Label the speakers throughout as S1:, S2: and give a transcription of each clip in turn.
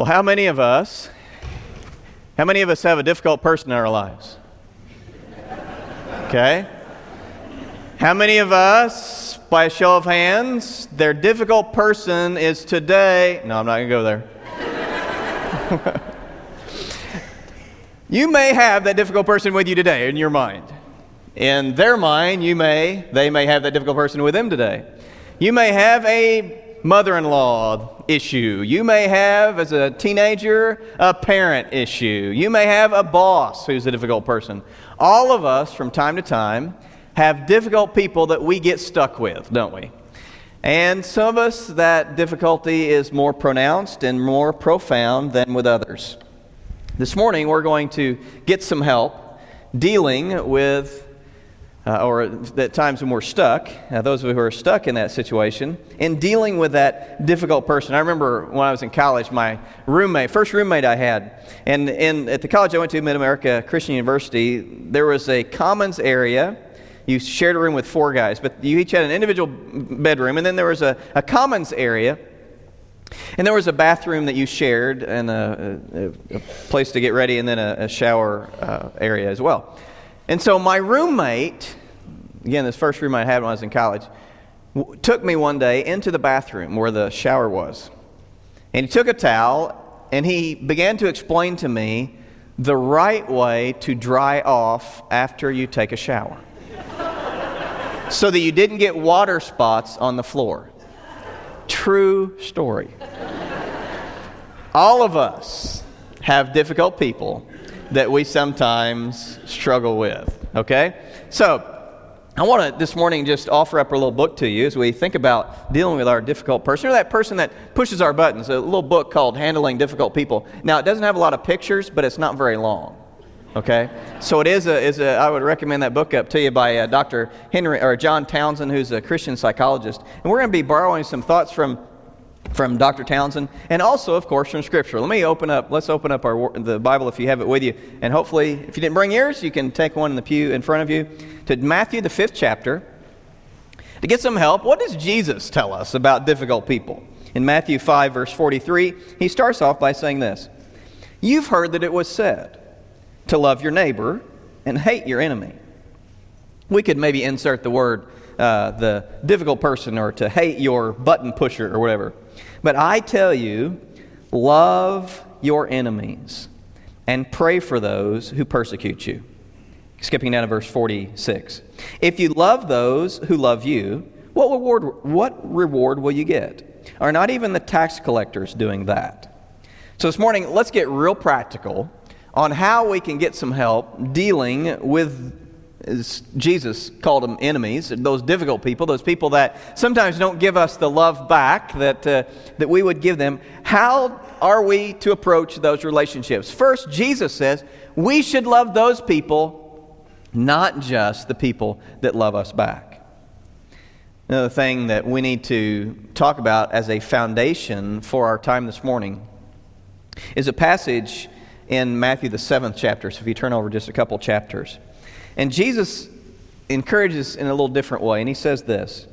S1: Well, how many of us, how many of us have a difficult person in our lives? Okay? How many of us, by a show of hands, their difficult person is today? No, I'm not going to go there. you may have that difficult person with you today in your mind. In their mind, you may, they may have that difficult person with them today. You may have a mother in law issue. You may have, as a teenager, a parent issue. You may have a boss who's a difficult person. All of us, from time to time, have difficult people that we get stuck with, don't we? And some of us, that difficulty is more pronounced and more profound than with others. This morning, we're going to get some help dealing with uh, or at times when we're stuck, uh, those of you who are stuck in that situation, in dealing with that difficult person. I remember when I was in college, my roommate, first roommate I had, and in, at the college I went to, Mid America Christian University, there was a commons area. You shared a room with four guys, but you each had an individual bedroom, and then there was a, a commons area. And there was a bathroom that you shared, and a, a, a place to get ready, and then a, shower uh, area as well. And so my roommate again, this first roommate I had when I was in college, w- took me one day into the bathroom where the shower was. And he took a towel and he began to explain to me the right way to dry off after you take a shower so that you didn't get water spots on the floor. True story. All of us have difficult people that we sometimes struggle with, okay? So, I want to this morning just offer up a little book to you as we think about dealing with our difficult person, or that person that pushes our buttons. A little book called Handling Difficult People. Now, it doesn't have a lot of pictures, but it's not very long. Okay, so it is a, is a I would recommend that book up to you by uh, Dr. Henry or John Townsend, who's a Christian psychologist, and we're going to be borrowing some thoughts from from Dr. Townsend, and also, of course, from Scripture. Let me open up. Let's open up our the Bible if you have it with you, and hopefully, if you didn't bring yours, you can take one in the pew in front of you to Matthew the fifth chapter to get some help. What does Jesus tell us about difficult people? In Matthew five verse forty three, he starts off by saying this: "You've heard that it was said to love your neighbor and hate your enemy." We could maybe insert the word uh, the difficult person or to hate your button pusher or whatever. But I tell you, love your enemies and pray for those who persecute you. Skipping down to verse 46. If you love those who love you, what reward, what reward will you get? Are not even the tax collectors doing that? So this morning, let's get real practical on how we can get some help dealing with as Jesus called them enemies, those difficult people, those people that sometimes don't give us the love back that, uh, that we would give them. How are we to approach those relationships? First, Jesus says we should love those people, not just the people that love us back. Another thing that we need to talk about as a foundation for our time this morning is a passage in Matthew, the seventh chapter. So if you turn over just a couple chapters. And Jesus encourages in a little different way, and he says this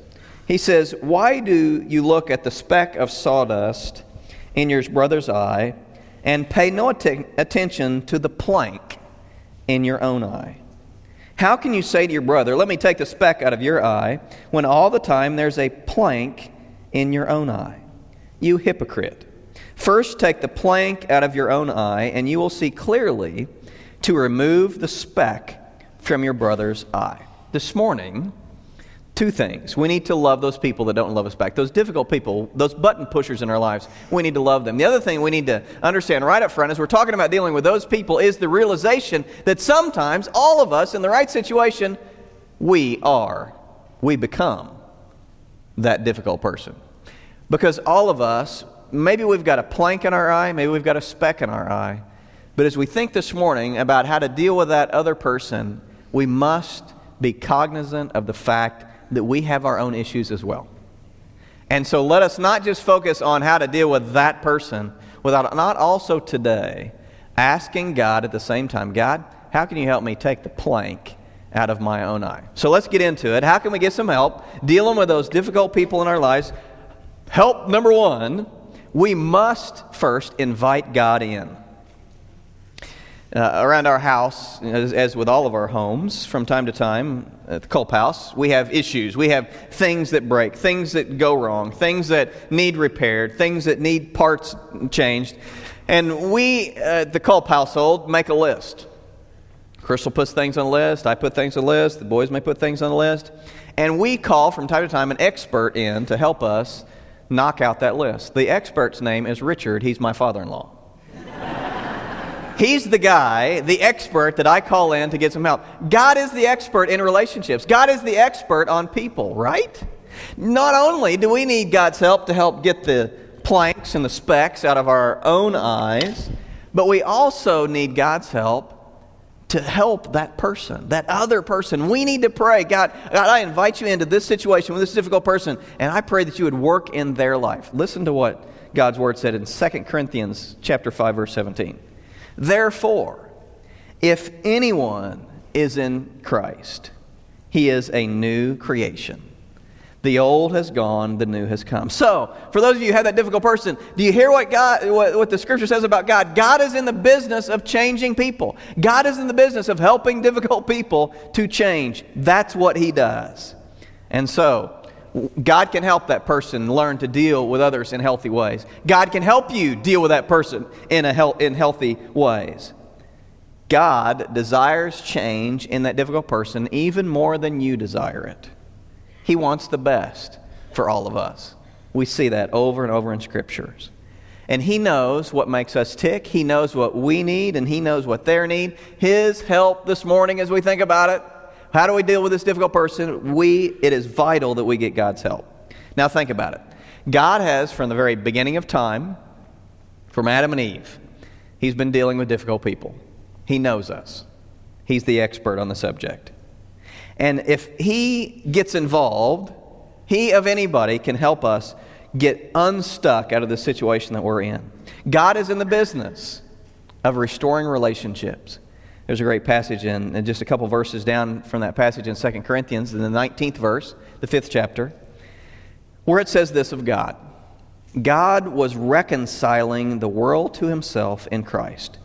S1: He says, Why do you look at the speck of sawdust in your brother's eye and pay no att- attention to the plank in your own eye? How can you say to your brother, Let me take the speck out of your eye, when all the time there's a plank in your own eye? You hypocrite. First take the plank out of your own eye, and you will see clearly to remove the speck from your brother's eye. This morning, two things. We need to love those people that don't love us back. Those difficult people, those button pushers in our lives, we need to love them. The other thing we need to understand right up front as we're talking about dealing with those people is the realization that sometimes all of us in the right situation, we are, we become that difficult person. Because all of us, maybe we've got a plank in our eye, maybe we've got a speck in our eye. But as we think this morning about how to deal with that other person, we must be cognizant of the fact that we have our own issues as well. And so let us not just focus on how to deal with that person without not also today asking God at the same time, God, how can you help me take the plank out of my own eye? So let's get into it. How can we get some help dealing with those difficult people in our lives? Help number one we must first invite God in. Uh, around our house, as, as, with all of our homes, from time to time, at the Culp House, we have issues. We have things that break, things that go wrong, things that need repaired, things that need parts changed. And we, uh, the Culp household, make a list. Crystal puts things on a list, I put things on a list, the boys may put things on a list. And we call from time to time an expert in to help us knock out that list. The expert's name is Richard, he's my father in law. He's the guy, the expert that I call in to get some help. God is the expert in relationships. God is the expert on people, right? Not only do we need God's help to help get the planks and the specks out of our own eyes, but we also need God's help to help that person, that other person. We need to pray, God, God, I invite you into this situation with this difficult person, and I pray that you would work in their life. Listen to what God's word said in 2 Corinthians chapter 5 verse 17. Therefore, if anyone is in Christ, he is a new creation. The old has gone, the new has come. So, for those of you who have that difficult person, do you hear what God what, what, the scripture says about God? God is in the business of changing people. God is in the business of helping difficult people to change. That's what he does. And so, God can help that person learn to deal with others in healthy ways. God can help you deal with that person in, a he- in healthy ways. God desires change in that difficult person even more than you desire it. He wants the best for all of us. We see that over and over in scriptures. And He knows what makes us tick. He knows what we need, and He knows what they need. His help this morning as we think about it how do we deal with this difficult person? We, it is vital that we get God's help. Now think about it. God has, from the very beginning of time, from Adam and Eve, He's been dealing with difficult people. He knows us. He's the expert on the subject. And if He gets involved, He of anybody can help us get unstuck out of the situation that we're in. God is in the business of restoring relationships. There's a great passage in, in just a couple verses down from that passage in 2 Corinthians, in the 19th verse, the fifth chapter, where it says this of God God was reconciling the world to himself in Christ,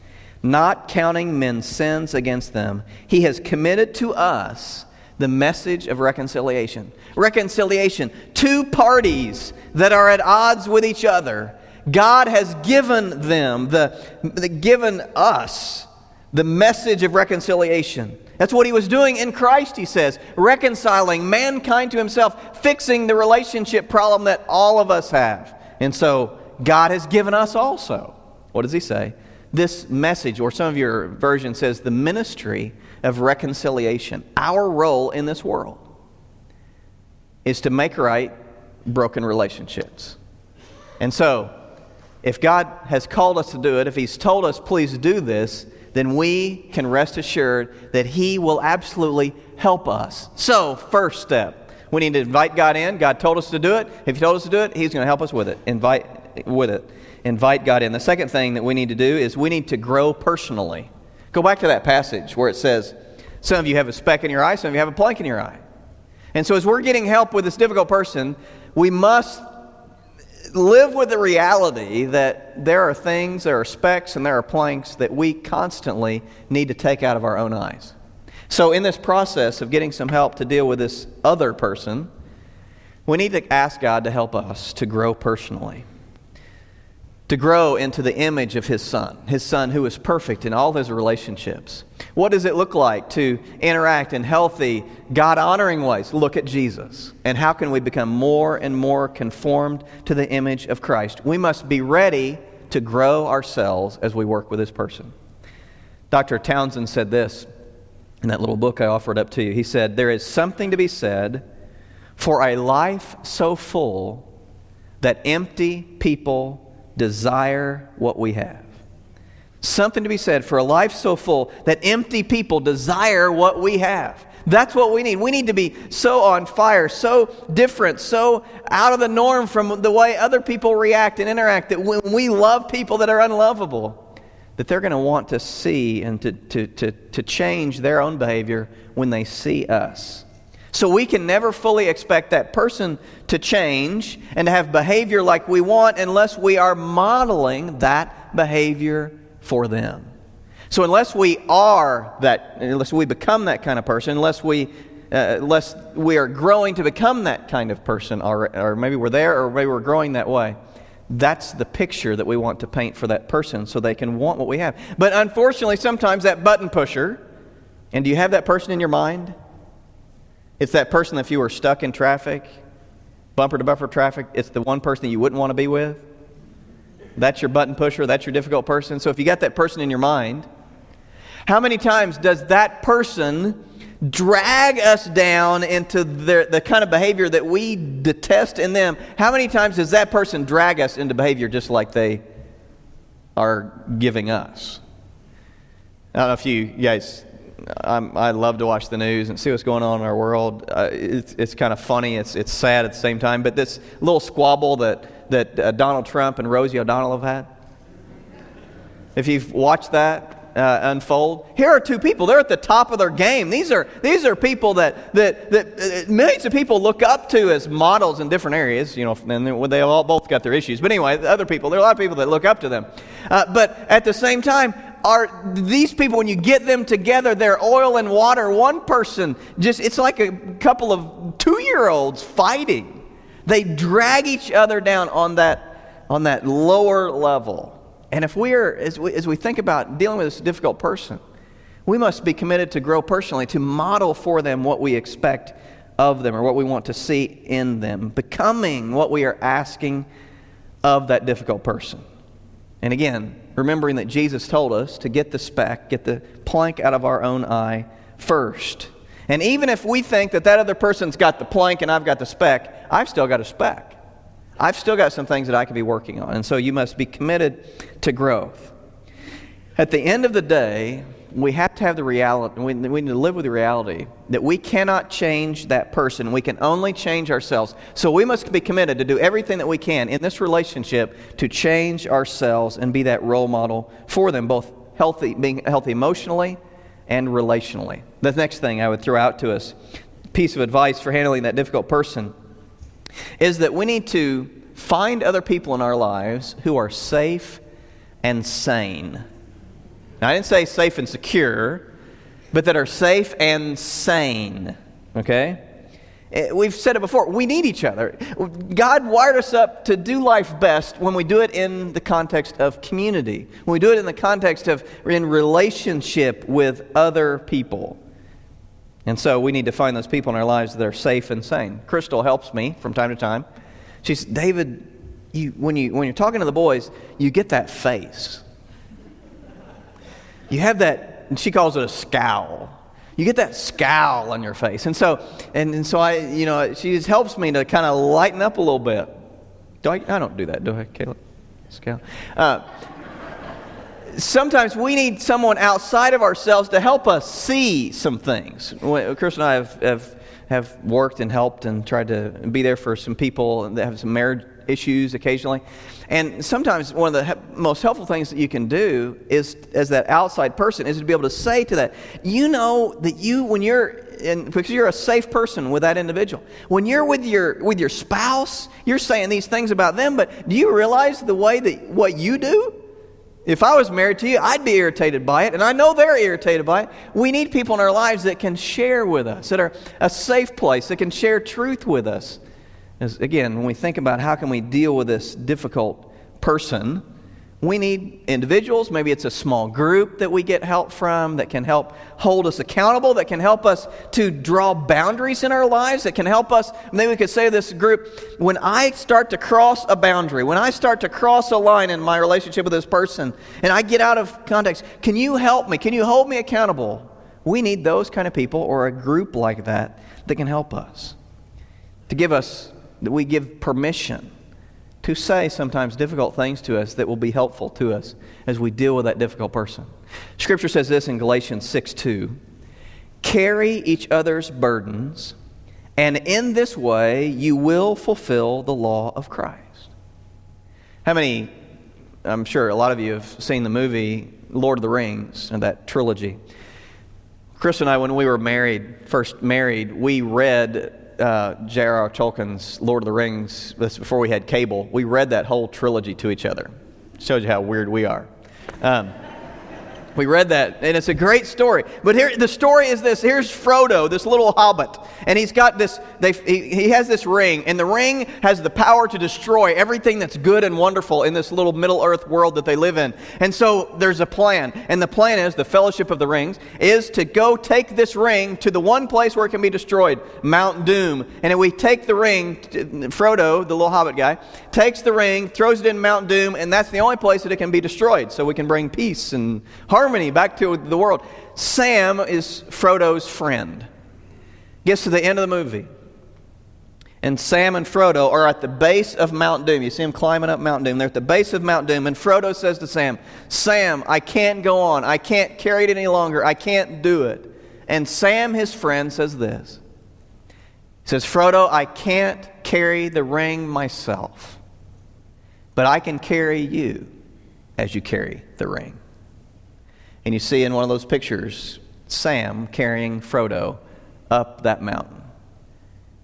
S1: not counting men's sins against them. He has committed to us the message of reconciliation. Reconciliation, two parties that are at odds with each other. God has given them, the, the given us the message of reconciliation. That's what he was doing in Christ, he says, reconciling mankind to himself, fixing the relationship problem that all of us have. And so God has given us also, what does he say? This message, or some of your version says, the ministry of reconciliation. Our role in this world is to make right broken relationships. And so, if God has called us to do it, if He's told us, please do this, then we can rest assured that He will absolutely help us. So, first step, we need to invite God in. God told us to do it. If He told us to do it, He's going to help us with it. Invite with it. Invite God in. The second thing that we need to do is we need to grow personally. Go back to that passage where it says, some of you have a speck in your eye, some of you have a plank in your eye. And so, as we're getting help with this difficult person, we must live with the reality that there are things, there are specks, and there are planks that we constantly need to take out of our own eyes. So, in this process of getting some help to deal with this other person, we need to ask God to help us to grow personally to grow into the image of his son, his son who is perfect in all his relationships. What does it look like to interact in healthy, God honoring ways? Look at Jesus. And how can we become more and more conformed to the image of Christ? We must be ready to grow ourselves as we work with this person. Dr. Townsend said this in that little book I offered up to you. He said, There is something to be said for a life so full that empty people desire what we have. Something to be said for a life so full that empty people desire what we have. That's what we need. We need to be so on fire, so different, so out of the norm from the way other people react and interact that when we love people that are unlovable, that they're going to want to see and to, to, to, to change their own behavior when they see us. So we can never fully expect that person to change and to have behavior like we want unless we are modeling that behavior for them. So unless we are that, unless we become that kind of person, unless we, uh, unless we are growing to become that kind of person, or, or maybe we're there, or maybe we're growing that way. That's the picture that we want to paint for that person so they can want what we have. But unfortunately, sometimes that button pusher, and do you have that person in your mind? It's that person if you were stuck in traffic, bumper to bumper traffic, it's the one person that you wouldn't want to be with. That's your button pusher, that's your difficult person. So if you got that person in your mind, how many times does that person drag us down into the, the kind of behavior that we detest in them? How many times does that person drag us into behavior just like they are giving us? I don't know if you guys, I'm, i love to watch the news and see what's going on in our world. Uh, it's, it's kind of funny, it's, it's sad at the same time, but this little squabble that, that uh, Donald Trump and Rosie O'Donnell have had. If you've watched that, uh, unfold. Here are two people. They're at the top of their game. These are, these are people that, that, that uh, millions of people look up to as models in different areas. You know, and they all both got their issues. But anyway, other people, there are a lot of people that look up to them. Uh, but at the same time, are these people, when you get them together, they're oil and water. One person just, it's like a couple of two year olds fighting. They drag each other down on that, on that lower level. And if we're, as we, as we think about dealing with this difficult person, we must be committed to grow personally, to model for them what we expect of them or what we want to see in them, becoming what we are asking of that difficult person. And again, remembering that Jesus told us to get the speck, get the plank out of our own eye first. And even if we think that that other person's got the plank and I've got the speck, I've still got a speck. I've still got some things that I could be working on. And so you must be committed to growth. At the end of the day, we have to have the reality, we, we need to live with the reality that we cannot change that person. We can only change ourselves. So we must be committed to do everything that we can in this relationship to change ourselves and be that role model for them, both healthy, being healthy emotionally and relationally. The next thing I would throw out to us, piece of advice for handling that difficult person is that we need to find other people in our lives who are safe and sane. Now, I didn't say safe and secure, but that are safe and sane. Okay? Eh, we've said it before. We need each other. God wired us up to do life best when we do it in the context of community, when we do it in the context of in relationship with other people. And so we need to find those people in our lives that are safe and sane. Crystal helps me from time to time. She says, David, you, when, you, when you're talking to the boys, you get that face. You have that, and she calls it a scowl. You get that scowl on your face. And so, and, and so I, you know, she just helps me to kind of lighten up a little bit. Do I, I don't do that, do I, Caleb? Scowl. Uh, sometimes we need someone outside of ourselves to help us see some things. Chris and I have, have, have worked and helped and tried to be there for some people that have some marriage issues occasionally. And sometimes one of the he- most helpful things that you can do is, as that outside person, is to be able to say to that, you know that you, when you're in, because you're a safe person with that individual. When you're with your with your spouse, you're saying these things about them, but do you realize the way that what you do if I was married to you, I'd be irritated by it, and I know they're irritated by it. We need people in our lives that can share with us, that are a safe place, that can share truth with us. As, again, when we think about how can we deal with this difficult person, we need individuals, maybe it's a small group that we get help from that can help hold us accountable, that can help us to draw boundaries in our lives, that can help us. Maybe we could say this group when I start to cross a boundary, when I start to cross a line in my relationship with this person, and I get out of context, can you help me? Can you hold me accountable? We need those kind of people or a group like that that can help us. To give us, that we give permission to say sometimes difficult things to us that will be helpful to us as we deal with that difficult person. Scripture says this in Galatians 6 2 Carry each other's burdens, and in this way you will fulfill the law of Christ. How many, I'm sure a lot of you have seen the movie Lord of the Rings and that trilogy. Chris and I, when we were married, first married, we read uh, J.R.R. Tolkien's Lord of the Rings. This before we had cable. We read that whole trilogy to each other. Shows you how weird we are. Um, we read that, and it's a great story. But here, the story is this: here's Frodo, this little hobbit, and he's got this. They, he, he has this ring, and the ring has the power to destroy everything that's good and wonderful in this little Middle Earth world that they live in. And so there's a plan, and the plan is the Fellowship of the Rings is to go take this ring to the one place where it can be destroyed, Mount Doom. And we take the ring. Frodo, the little hobbit guy, takes the ring, throws it in Mount Doom, and that's the only place that it can be destroyed. So we can bring peace and harmony harmony back to the world. Sam is Frodo's friend. Gets to the end of the movie. And Sam and Frodo are at the base of Mount Doom. You see them climbing up Mount Doom. They're at the base of Mount Doom. And Frodo says to Sam, Sam, I can't go on. I can't carry it any longer. I can't do it. And Sam, his friend, says this He says, Frodo, I can't carry the ring myself, but I can carry you as you carry the ring. And you see in one of those pictures Sam carrying Frodo up that mountain.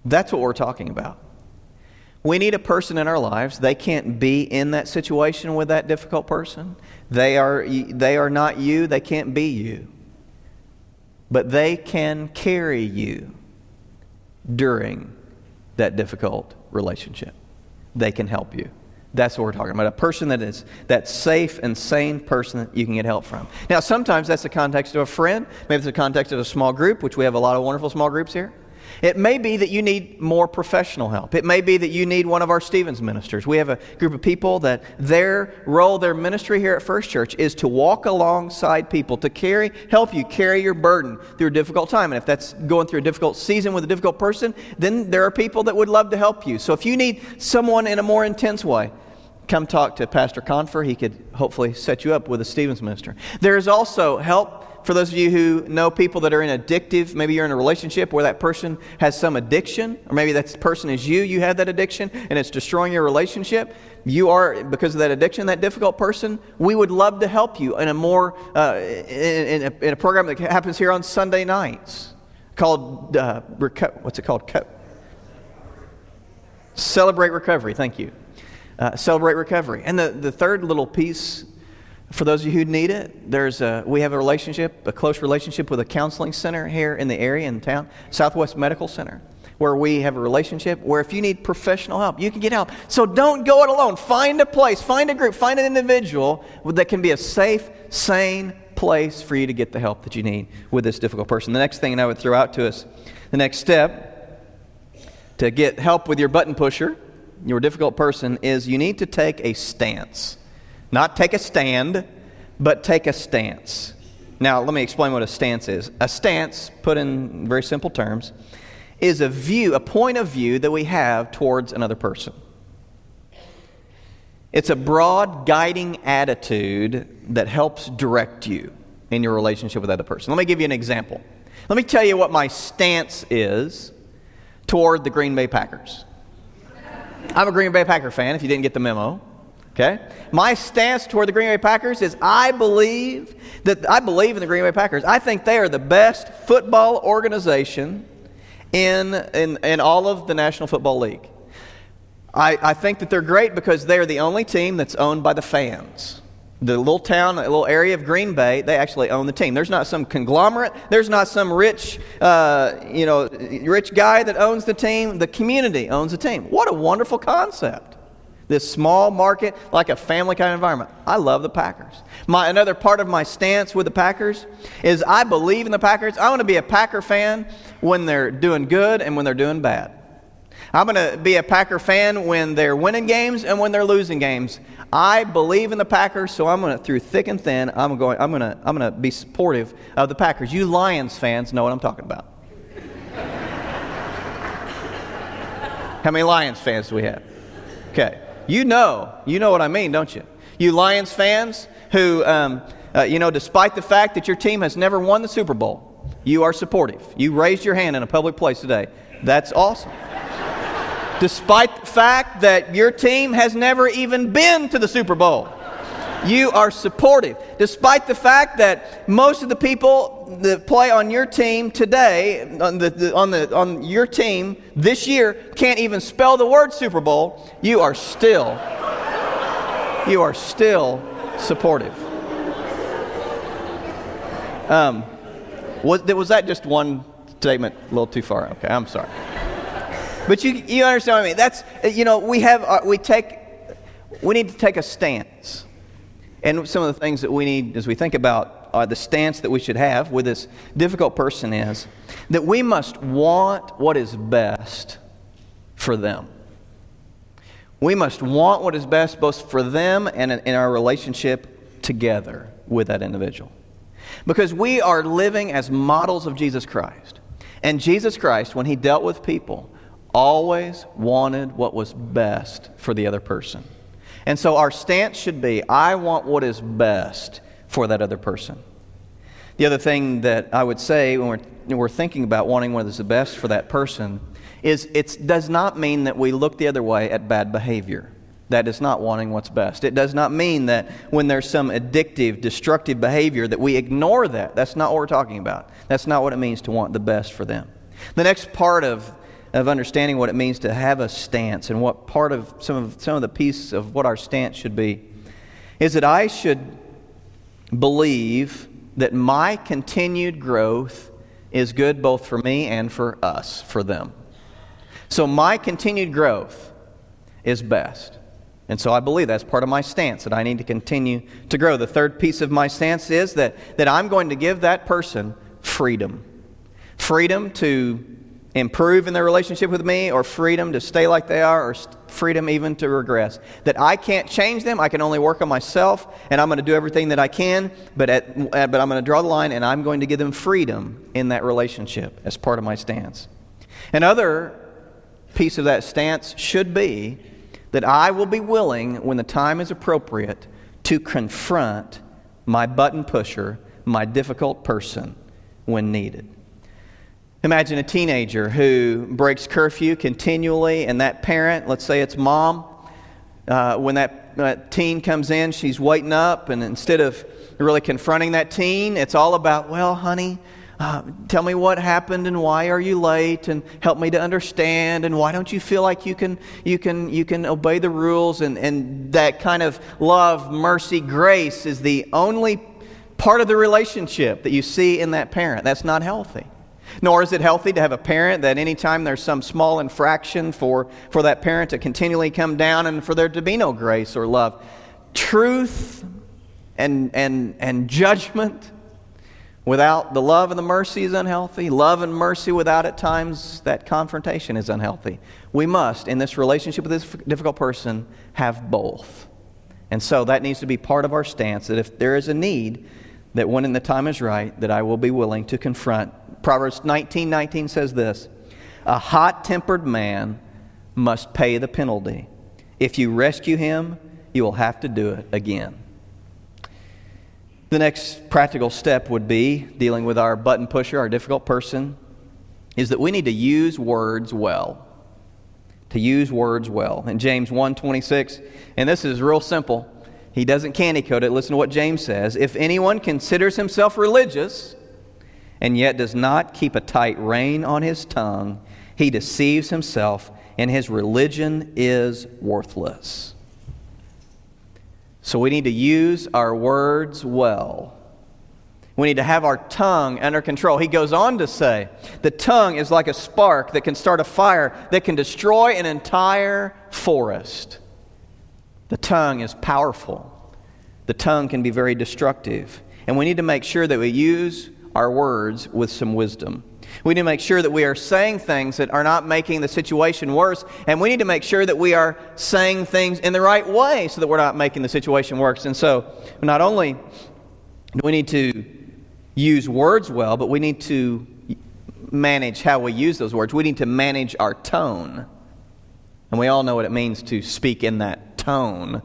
S1: That's what we're talking about. We need a person in our lives. They can't be in that situation with that difficult person. They are, they are not you. They can't be you. But they can carry you during that difficult relationship. They can help you. That's what we're talking about. A person that is that safe and sane person that you can get help from. Now, sometimes that's the context of a friend. Maybe it's the context of a small group, which we have a lot of wonderful small groups here. It may be that you need more professional help. It may be that you need one of our Stevens ministers. We have a group of people that their role, their ministry here at First Church is to walk alongside people, to carry, help you carry your burden through a difficult time. And if that's going through a difficult season with a difficult person, then there are people that would love to help you. So if you need someone in a more intense way, come talk to Pastor Confer. He could hopefully set you up with a Stevens minister. There is also help for those of you who know people that are in addictive, maybe you're in a relationship where that person has some addiction, or maybe that person is you, you have that addiction, and it's destroying your relationship. You are, because of that addiction, that difficult person. We would love to help you in a more, uh, in, in, a, in, a, program that happens here on Sunday nights called, uh, what's it called? Celebrate Recovery. Thank you. Uh, celebrate recovery. And the, the third little piece for those of you who need it, there's a, we have a relationship, a close relationship with a counseling center here in the area in town, Southwest Medical Center, where we have a relationship where if you need professional help, you can get help. So don't go it alone. Find a place, find a group, find an individual that can be a safe, sane place for you to get the help that you need with this difficult person. The next thing I would throw out to us, the next step to get help with your button pusher, your difficult person, is you need to take a stance. Not take a stand, but take a stance. Now, let me explain what a stance is. A stance, put in very simple terms, is a view, a point of view that we have towards another person. It's a broad, guiding attitude that helps direct you in your relationship with other person. Let me give you an example. Let me tell you what my stance is toward the Green Bay Packers. I'm a Green Bay Packer fan, if you didn't get the memo. Okay? My stance toward the Green Bay Packers is I believe that I believe in the Green Bay Packers. I think they are the best football organization in, in, in all of the National Football League. I, I think that they're great because they are the only team that's owned by the fans. The little town, the little area of Green Bay, they actually own the team. There's not some conglomerate. There's not some rich, uh, you know, rich guy that owns the team. The community owns the team. What a wonderful concept this small market, like a family kind of environment. I love the Packers. My, another part of my stance with the Packers is I believe in the Packers. I want to be a Packer fan when they're doing good and when they're doing bad. I'm going to be a Packer fan when they're winning games and when they're losing games. I believe in the Packers, so I'm going to, through thick and thin, I'm going, I'm going to, I'm going to be supportive of the Packers. You Lions fans know what I'm talking about. How many Lions fans do we have? Okay. You know, you know what I mean, don't you? You Lions fans who, um, uh, you know, despite the fact that your team has never won the Super Bowl, you are supportive. You raised your hand in a public place today. That's awesome. Despite the fact that your team has never even been to the Super Bowl. You are supportive. Despite the fact that most of the people that play on your team today, on, the, on, the, on your team this year, can't even spell the word Super Bowl, you are still, you are still supportive. Um, was, was that just one statement a little too far? Okay, I'm sorry. But you, you understand what I mean? That's, you know, we have, uh, we take, we need to take a stance. And some of the things that we need as we think about uh, the stance that we should have with this difficult person is that we must want what is best for them. We must want what is best both for them and in our relationship together with that individual. Because we are living as models of Jesus Christ. And Jesus Christ, when he dealt with people, always wanted what was best for the other person. And so our stance should be I want what is best for that other person. The other thing that I would say when we're, when we're thinking about wanting what is the best for that person is it does not mean that we look the other way at bad behavior. That is not wanting what's best. It does not mean that when there's some addictive, destructive behavior that we ignore that. That's not what we're talking about. That's not what it means to want the best for them. The next part of of understanding what it means to have a stance and what part of some of, some of the piece of what our stance should be is that I should believe that my continued growth is good both for me and for us, for them. So my continued growth is best. And so I believe that's part of my stance that I need to continue to grow. The third piece of my stance is that, that I'm going to give that person freedom. Freedom to improve in their relationship with me or freedom to stay like they are or freedom even to regress. That I can't change them, I can only work on myself and I'm going to do everything that I can, but, at, but I'm going to draw the line and I'm going to give them freedom in that relationship as part of my stance. Another piece of that stance should be that I will be willing, when the time is appropriate, to confront my button pusher, my difficult person when needed. Imagine a teenager who breaks curfew continually, and that parent, let's say it's mom, uh, when that, teen comes in, she's waiting up, and instead of really confronting that teen, it's all about, well, honey, uh, tell me what happened and why are you late and help me to understand and why don't you feel like you can you can you can obey the rules? And, and that kind of love mercy grace is the only part of the relationship that you see in that parent. That's not healthy nor is it healthy to have a parent that anytime there's some small infraction for, for that parent to continually come down and for there to be no grace or love. Truth and, and, and judgment without the love and the mercy is unhealthy. Love and mercy without at times that confrontation is unhealthy. We must, in this relationship with this difficult person, have both. And so that needs to be part of our stance that if there is a need, that when the time is right, that I will be willing to confront Proverbs 19 19 says this A hot tempered man must pay the penalty. If you rescue him, you will have to do it again. The next practical step would be dealing with our button pusher, our difficult person, is that we need to use words well. To use words well. In James 1:26, and this is real simple. He doesn't candy coat it. Listen to what James says. If anyone considers himself religious and yet does not keep a tight rein on his tongue, he deceives himself, and his religion is worthless. So we need to use our words well. We need to have our tongue under control. He goes on to say, the tongue is like a spark that can start a fire that can destroy an entire forest. The tongue is powerful. The tongue can be very destructive. And we need to make sure that we use our words with some wisdom. We need to make sure that we are saying things that are not making the situation worse, and we need to make sure that we are saying things in the right way so that we're not making the situation worse. And so, not only do we need to use words well, but we need to manage how we use those words. We need to manage our tone. And we all know what it means to speak in that tone.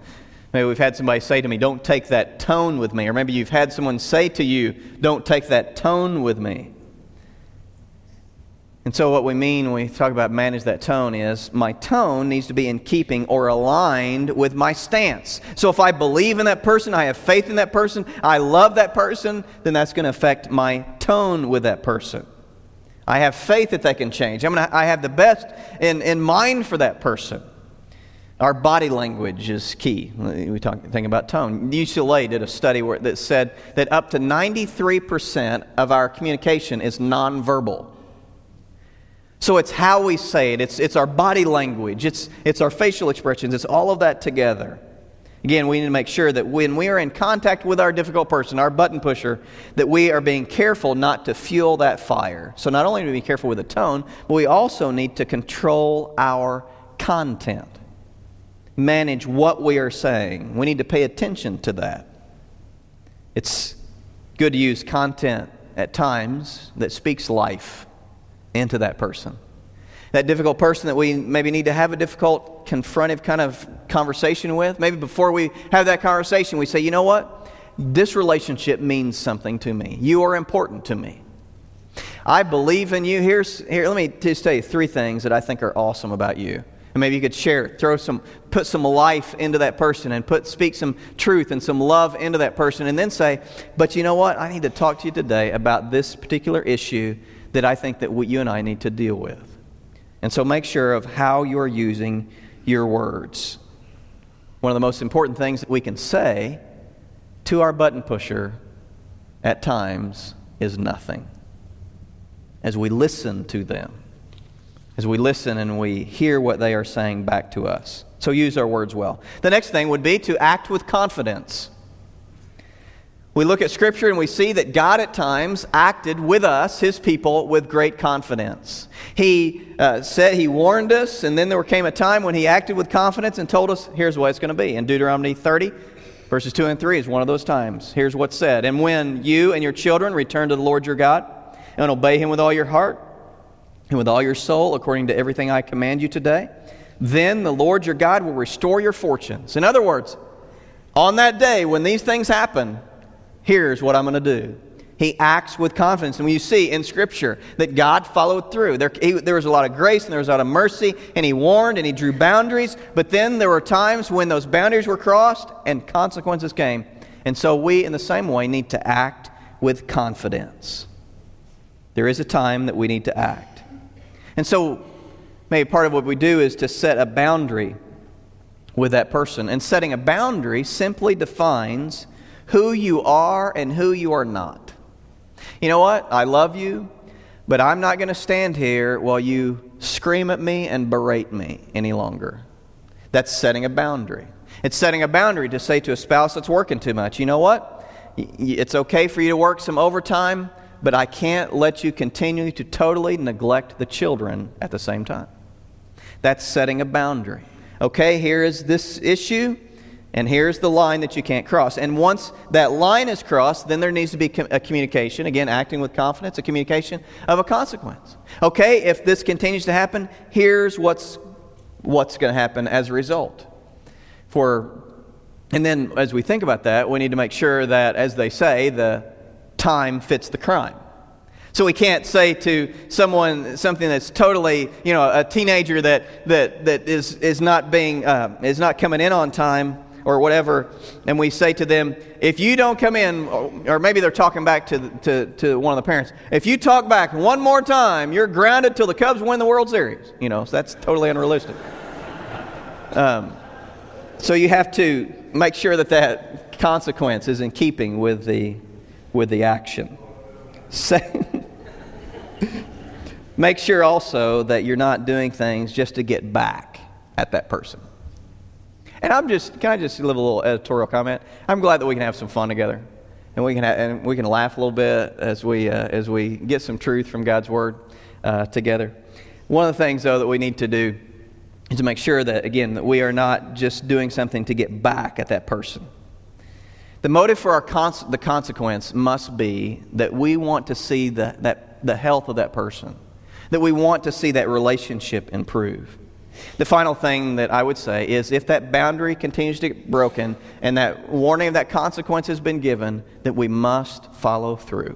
S1: Maybe we've had somebody say to me, Don't take that tone with me. Or maybe you've had someone say to you, Don't take that tone with me. And so, what we mean when we talk about manage that tone is my tone needs to be in keeping or aligned with my stance. So, if I believe in that person, I have faith in that person, I love that person, then that's going to affect my tone with that person. I have faith that they can change. I'm gonna, I have the best in, in mind for that person. Our body language is key. We talk think about tone. UCLA did a study where, that said that up to 93% of our communication is nonverbal. So it's how we say it, it's, it's our body language, it's, it's our facial expressions, it's all of that together. Again, we need to make sure that when we are in contact with our difficult person, our button pusher, that we are being careful not to fuel that fire. So not only do we be careful with the tone, but we also need to control our content. Manage what we are saying. We need to pay attention to that. It's good to use content at times that speaks life into that person that difficult person that we maybe need to have a difficult, confrontive kind of conversation with. Maybe before we have that conversation, we say, you know what? This relationship means something to me. You are important to me. I believe in you. Here's, here, let me just tell you three things that I think are awesome about you. And maybe you could share, throw some, put some life into that person and put, speak some truth and some love into that person and then say, but you know what? I need to talk to you today about this particular issue that I think that you and I need to deal with. And so make sure of how you're using your words. One of the most important things that we can say to our button pusher at times is nothing. As we listen to them, as we listen and we hear what they are saying back to us. So use our words well. The next thing would be to act with confidence. We look at Scripture and we see that God at times acted with us, His people, with great confidence. He uh, said, He warned us, and then there came a time when He acted with confidence and told us, here's what it's going to be. In Deuteronomy 30, verses 2 and 3 is one of those times. Here's what's said And when you and your children return to the Lord your God and obey Him with all your heart and with all your soul, according to everything I command you today, then the Lord your God will restore your fortunes. In other words, on that day when these things happen, here's what I'm going to do. He acts with confidence. And you see in Scripture that God followed through. There, he, there, was a lot of grace and there was a lot of mercy, and He warned and He drew boundaries. But then there were times when those boundaries were crossed and consequences came. And so we, in the same way, need to act with confidence. There is a time that we need to act. And so maybe part of what we do is to set a boundary with that person. And setting a boundary simply defines who you are and who you are not. You know what? I love you, but I'm not going to stand here while you scream at me and berate me any longer. That's setting a boundary. It's setting a boundary to say to a spouse that's working too much, you know what? It's okay for you to work some overtime, but I can't let you continue to totally neglect the children at the same time. That's setting a boundary. Okay, here is this issue. And here's the line that you can't cross. And once that line is crossed, then there needs to be a communication, again, acting with confidence, a communication of a consequence. Okay, if this continues to happen, here's what's, what's going to happen as a result. For, and then as we think about that, we need to make sure that, as they say, the time fits the crime. So we can't say to someone something that's totally, you know, a teenager that, that, that is, is, not being, uh, is not coming in on time or whatever, and we say to them, if you don't come in, or maybe they're talking back to, to, to one of the parents, if you talk back one more time, you're grounded till the Cubs win the World Series. You know, so that's totally unrealistic. Um, so you have to make sure that that consequence is in keeping with the, with the action. make sure also that you're not doing things just to get back at that person. And I'm just, can I just leave a little editorial comment? I'm glad that we can have some fun together. And we can, and we can laugh a little bit as we, uh, as we get some truth from God's Word uh, together. One of the things, though, that we need to do is to make sure that, again, that we are not just doing something to get back at that person. The motive for our cons- the consequence must be that we want to see the, that, the health of that person, that we want to see that relationship improve. The final thing that I would say is if that boundary continues to get broken and that warning of that consequence has been given, that we must follow through.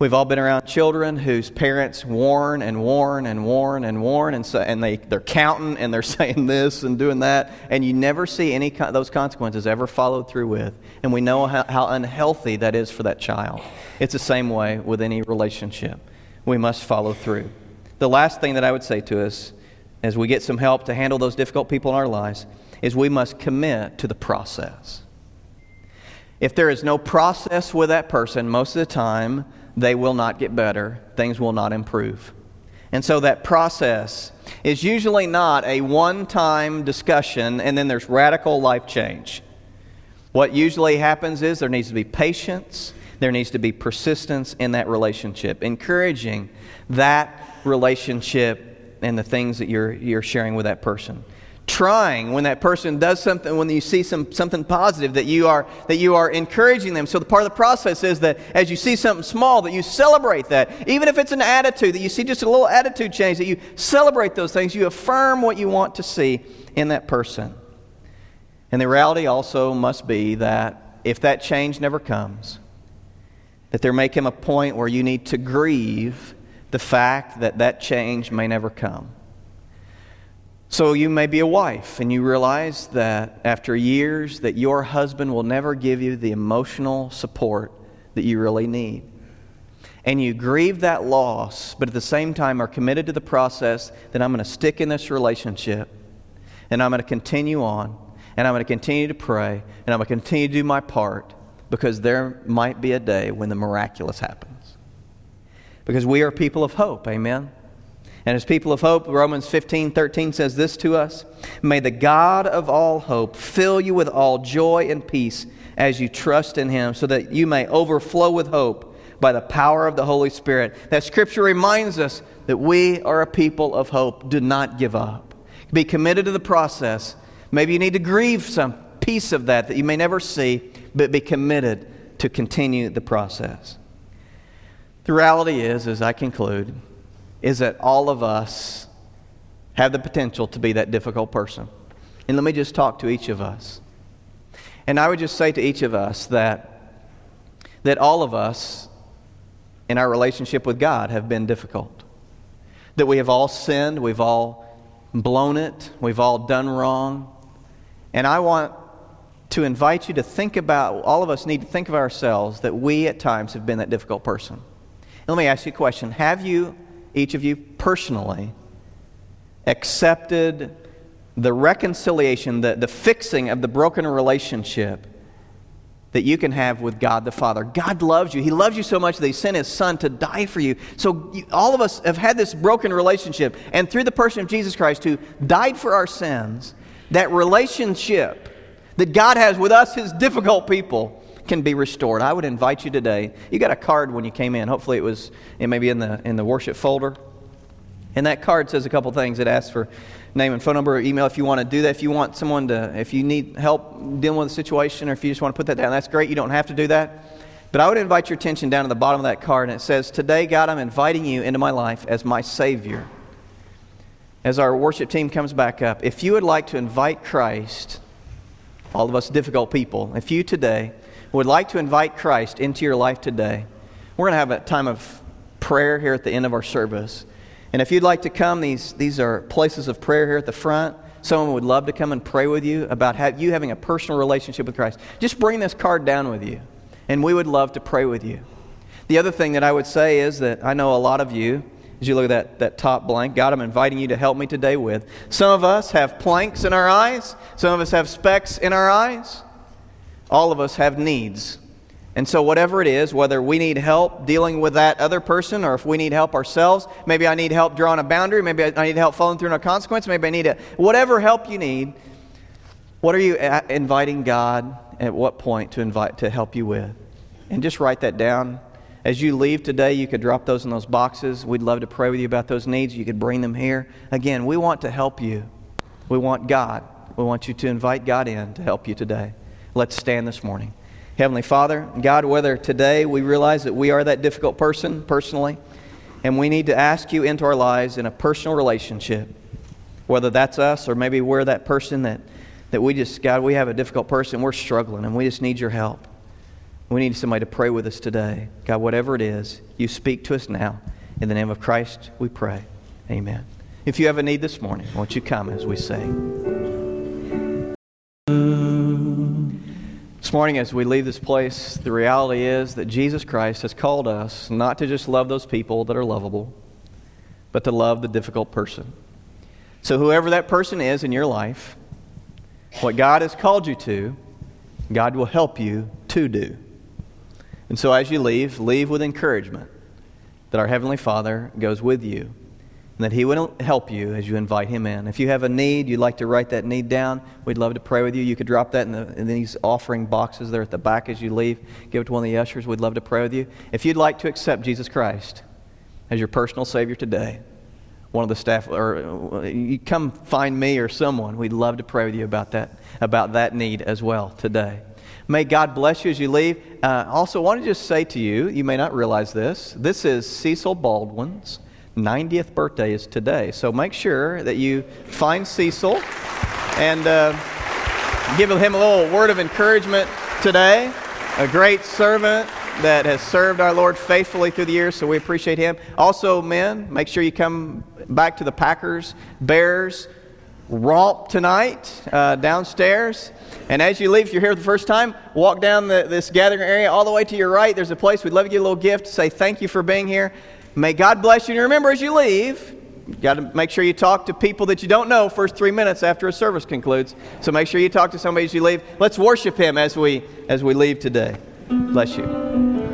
S1: We've all been around children whose parents warn and warn and warn and warn, and, so, and they, they're counting and they're saying this and doing that, and you never see any of those consequences ever followed through with. And we know how, how unhealthy that is for that child. It's the same way with any relationship. We must follow through. The last thing that I would say to us as we get some help to handle those difficult people in our lives is we must commit to the process. If there is no process with that person, most of the time, they will not get better, things will not improve. And so that process is usually not a one time discussion and then there's radical life change. What usually happens is there needs to be patience, there needs to be persistence in that relationship, encouraging that relationship and the things that you're, you're sharing with that person trying when that person does something when you see some, something positive that you are that you are encouraging them. So the part of the process is that as you see something small that you celebrate that. Even if it's an attitude that you see just a little attitude change that you celebrate those things you affirm what you want to see in that person. And the reality also must be that if that change never comes that there may come a point where you need to grieve the fact that that change may never come so you may be a wife and you realize that after years that your husband will never give you the emotional support that you really need. And you grieve that loss, but at the same time are committed to the process that I'm going to stick in this relationship and I'm going to continue on and I'm going to continue to pray and I'm going to continue to do my part because there might be a day when the miraculous happens. Because we are people of hope, amen? And as people of hope, Romans 15 13 says this to us May the God of all hope fill you with all joy and peace as you trust in him, so that you may overflow with hope by the power of the Holy Spirit. That scripture reminds us that we are a people of hope. Do not give up. Be committed to the process. Maybe you need to grieve some piece of that that you may never see, but be committed to continue the process. The reality is, as I conclude, is that all of us have the potential to be that difficult person. And let me just talk to each of us. And I would just say to each of us that, that all of us in our relationship with God have been difficult. That we have all sinned, we've all blown it, we've all done wrong. And I want to invite you to think about, all of us need to think of ourselves that we at times have been that difficult person. And let me ask you a question Have you each of you personally accepted the reconciliation, the, the fixing of the broken relationship that you can have with God the Father. God loves you. He loves you so much that He sent His Son to die for you. So, you, all of us have had this broken relationship. And through the person of Jesus Christ, who died for our sins, that relationship that God has with us, His difficult people, can be restored. I would invite you today. You got a card when you came in. Hopefully, it was it may be in the in the worship folder. And that card says a couple things. It asks for name and phone number or email if you want to do that. If you want someone to, if you need help dealing with a situation, or if you just want to put that down, that's great. You don't have to do that. But I would invite your attention down to the bottom of that card, and it says, Today, God, I'm inviting you into my life as my Savior. As our worship team comes back up, if you would like to invite Christ, all of us difficult people, if you today would like to invite Christ into your life today, we're going to have a time of prayer here at the end of our service. And if you'd like to come, these, these are places of prayer here at the front. Someone would love to come and pray with you about you having a personal relationship with Christ. Just bring this card down with you, and we would love to pray with you. The other thing that I would say is that I know a lot of you, as you look at that, that top blank, God, I'm inviting you to help me today with. Some of us have planks in our eyes, some of us have specks in our eyes. All of us have needs. And so, whatever it is, whether we need help dealing with that other person or if we need help ourselves, maybe I need help drawing a boundary, maybe I need help following through on a consequence, maybe I need a, whatever help you need, what are you inviting God at what point to invite to help you with? And just write that down. As you leave today, you could drop those in those boxes. We'd love to pray with you about those needs. You could bring them here. Again, we want to help you. We want God. We want you to invite God in to help you today. Let's stand this morning. Heavenly Father, God, whether today we realize that we are that difficult person personally, and we need to ask you into our lives in a personal relationship, whether that's us or maybe we're that person that, that we just, God, we have a difficult person, we're struggling, and we just need your help. We need somebody to pray with us today. God, whatever it is, you speak to us now. In the name of Christ, we pray. Amen. If you have a need this morning, won't you come as we sing? This morning, as we leave this place, the reality is that Jesus Christ has called us not to just love those people that are lovable, but to love the difficult person. So, whoever that person is in your life, what God has called you to, God will help you to do. And so, as you leave, leave with encouragement that our Heavenly Father goes with you and that He will help you as you invite Him in. If you have a need, you'd like to write that need down, we'd love to pray with you. You could drop that in, the, in these offering boxes there at the back as you leave. Give it to one of the ushers. We'd love to pray with you. If you'd like to accept Jesus Christ as your personal Savior today, one of the staff, or you come find me or someone. We'd love to pray with you about that, about that need as well today. May God bless you as you leave. Uh, also, want to just say to you, you may not realize this, this is Cecil Baldwin's 90th birthday is today. So make sure that you find Cecil and uh, give him a little word of encouragement today. A great servant that has served our Lord faithfully through the years, so we appreciate him. Also, men, make sure you come back to the Packers Bears romp tonight uh, downstairs. And as you leave, if you're here the first time, walk down the, this gathering area all the way to your right. There's a place we'd love to give you a little gift to say thank you for being here. May God bless you. And remember, as you leave, you got to make sure you talk to people that you don't know first three minutes after a service concludes. So make sure you talk to somebody as you leave. Let's worship Him as we as we leave today. Bless you.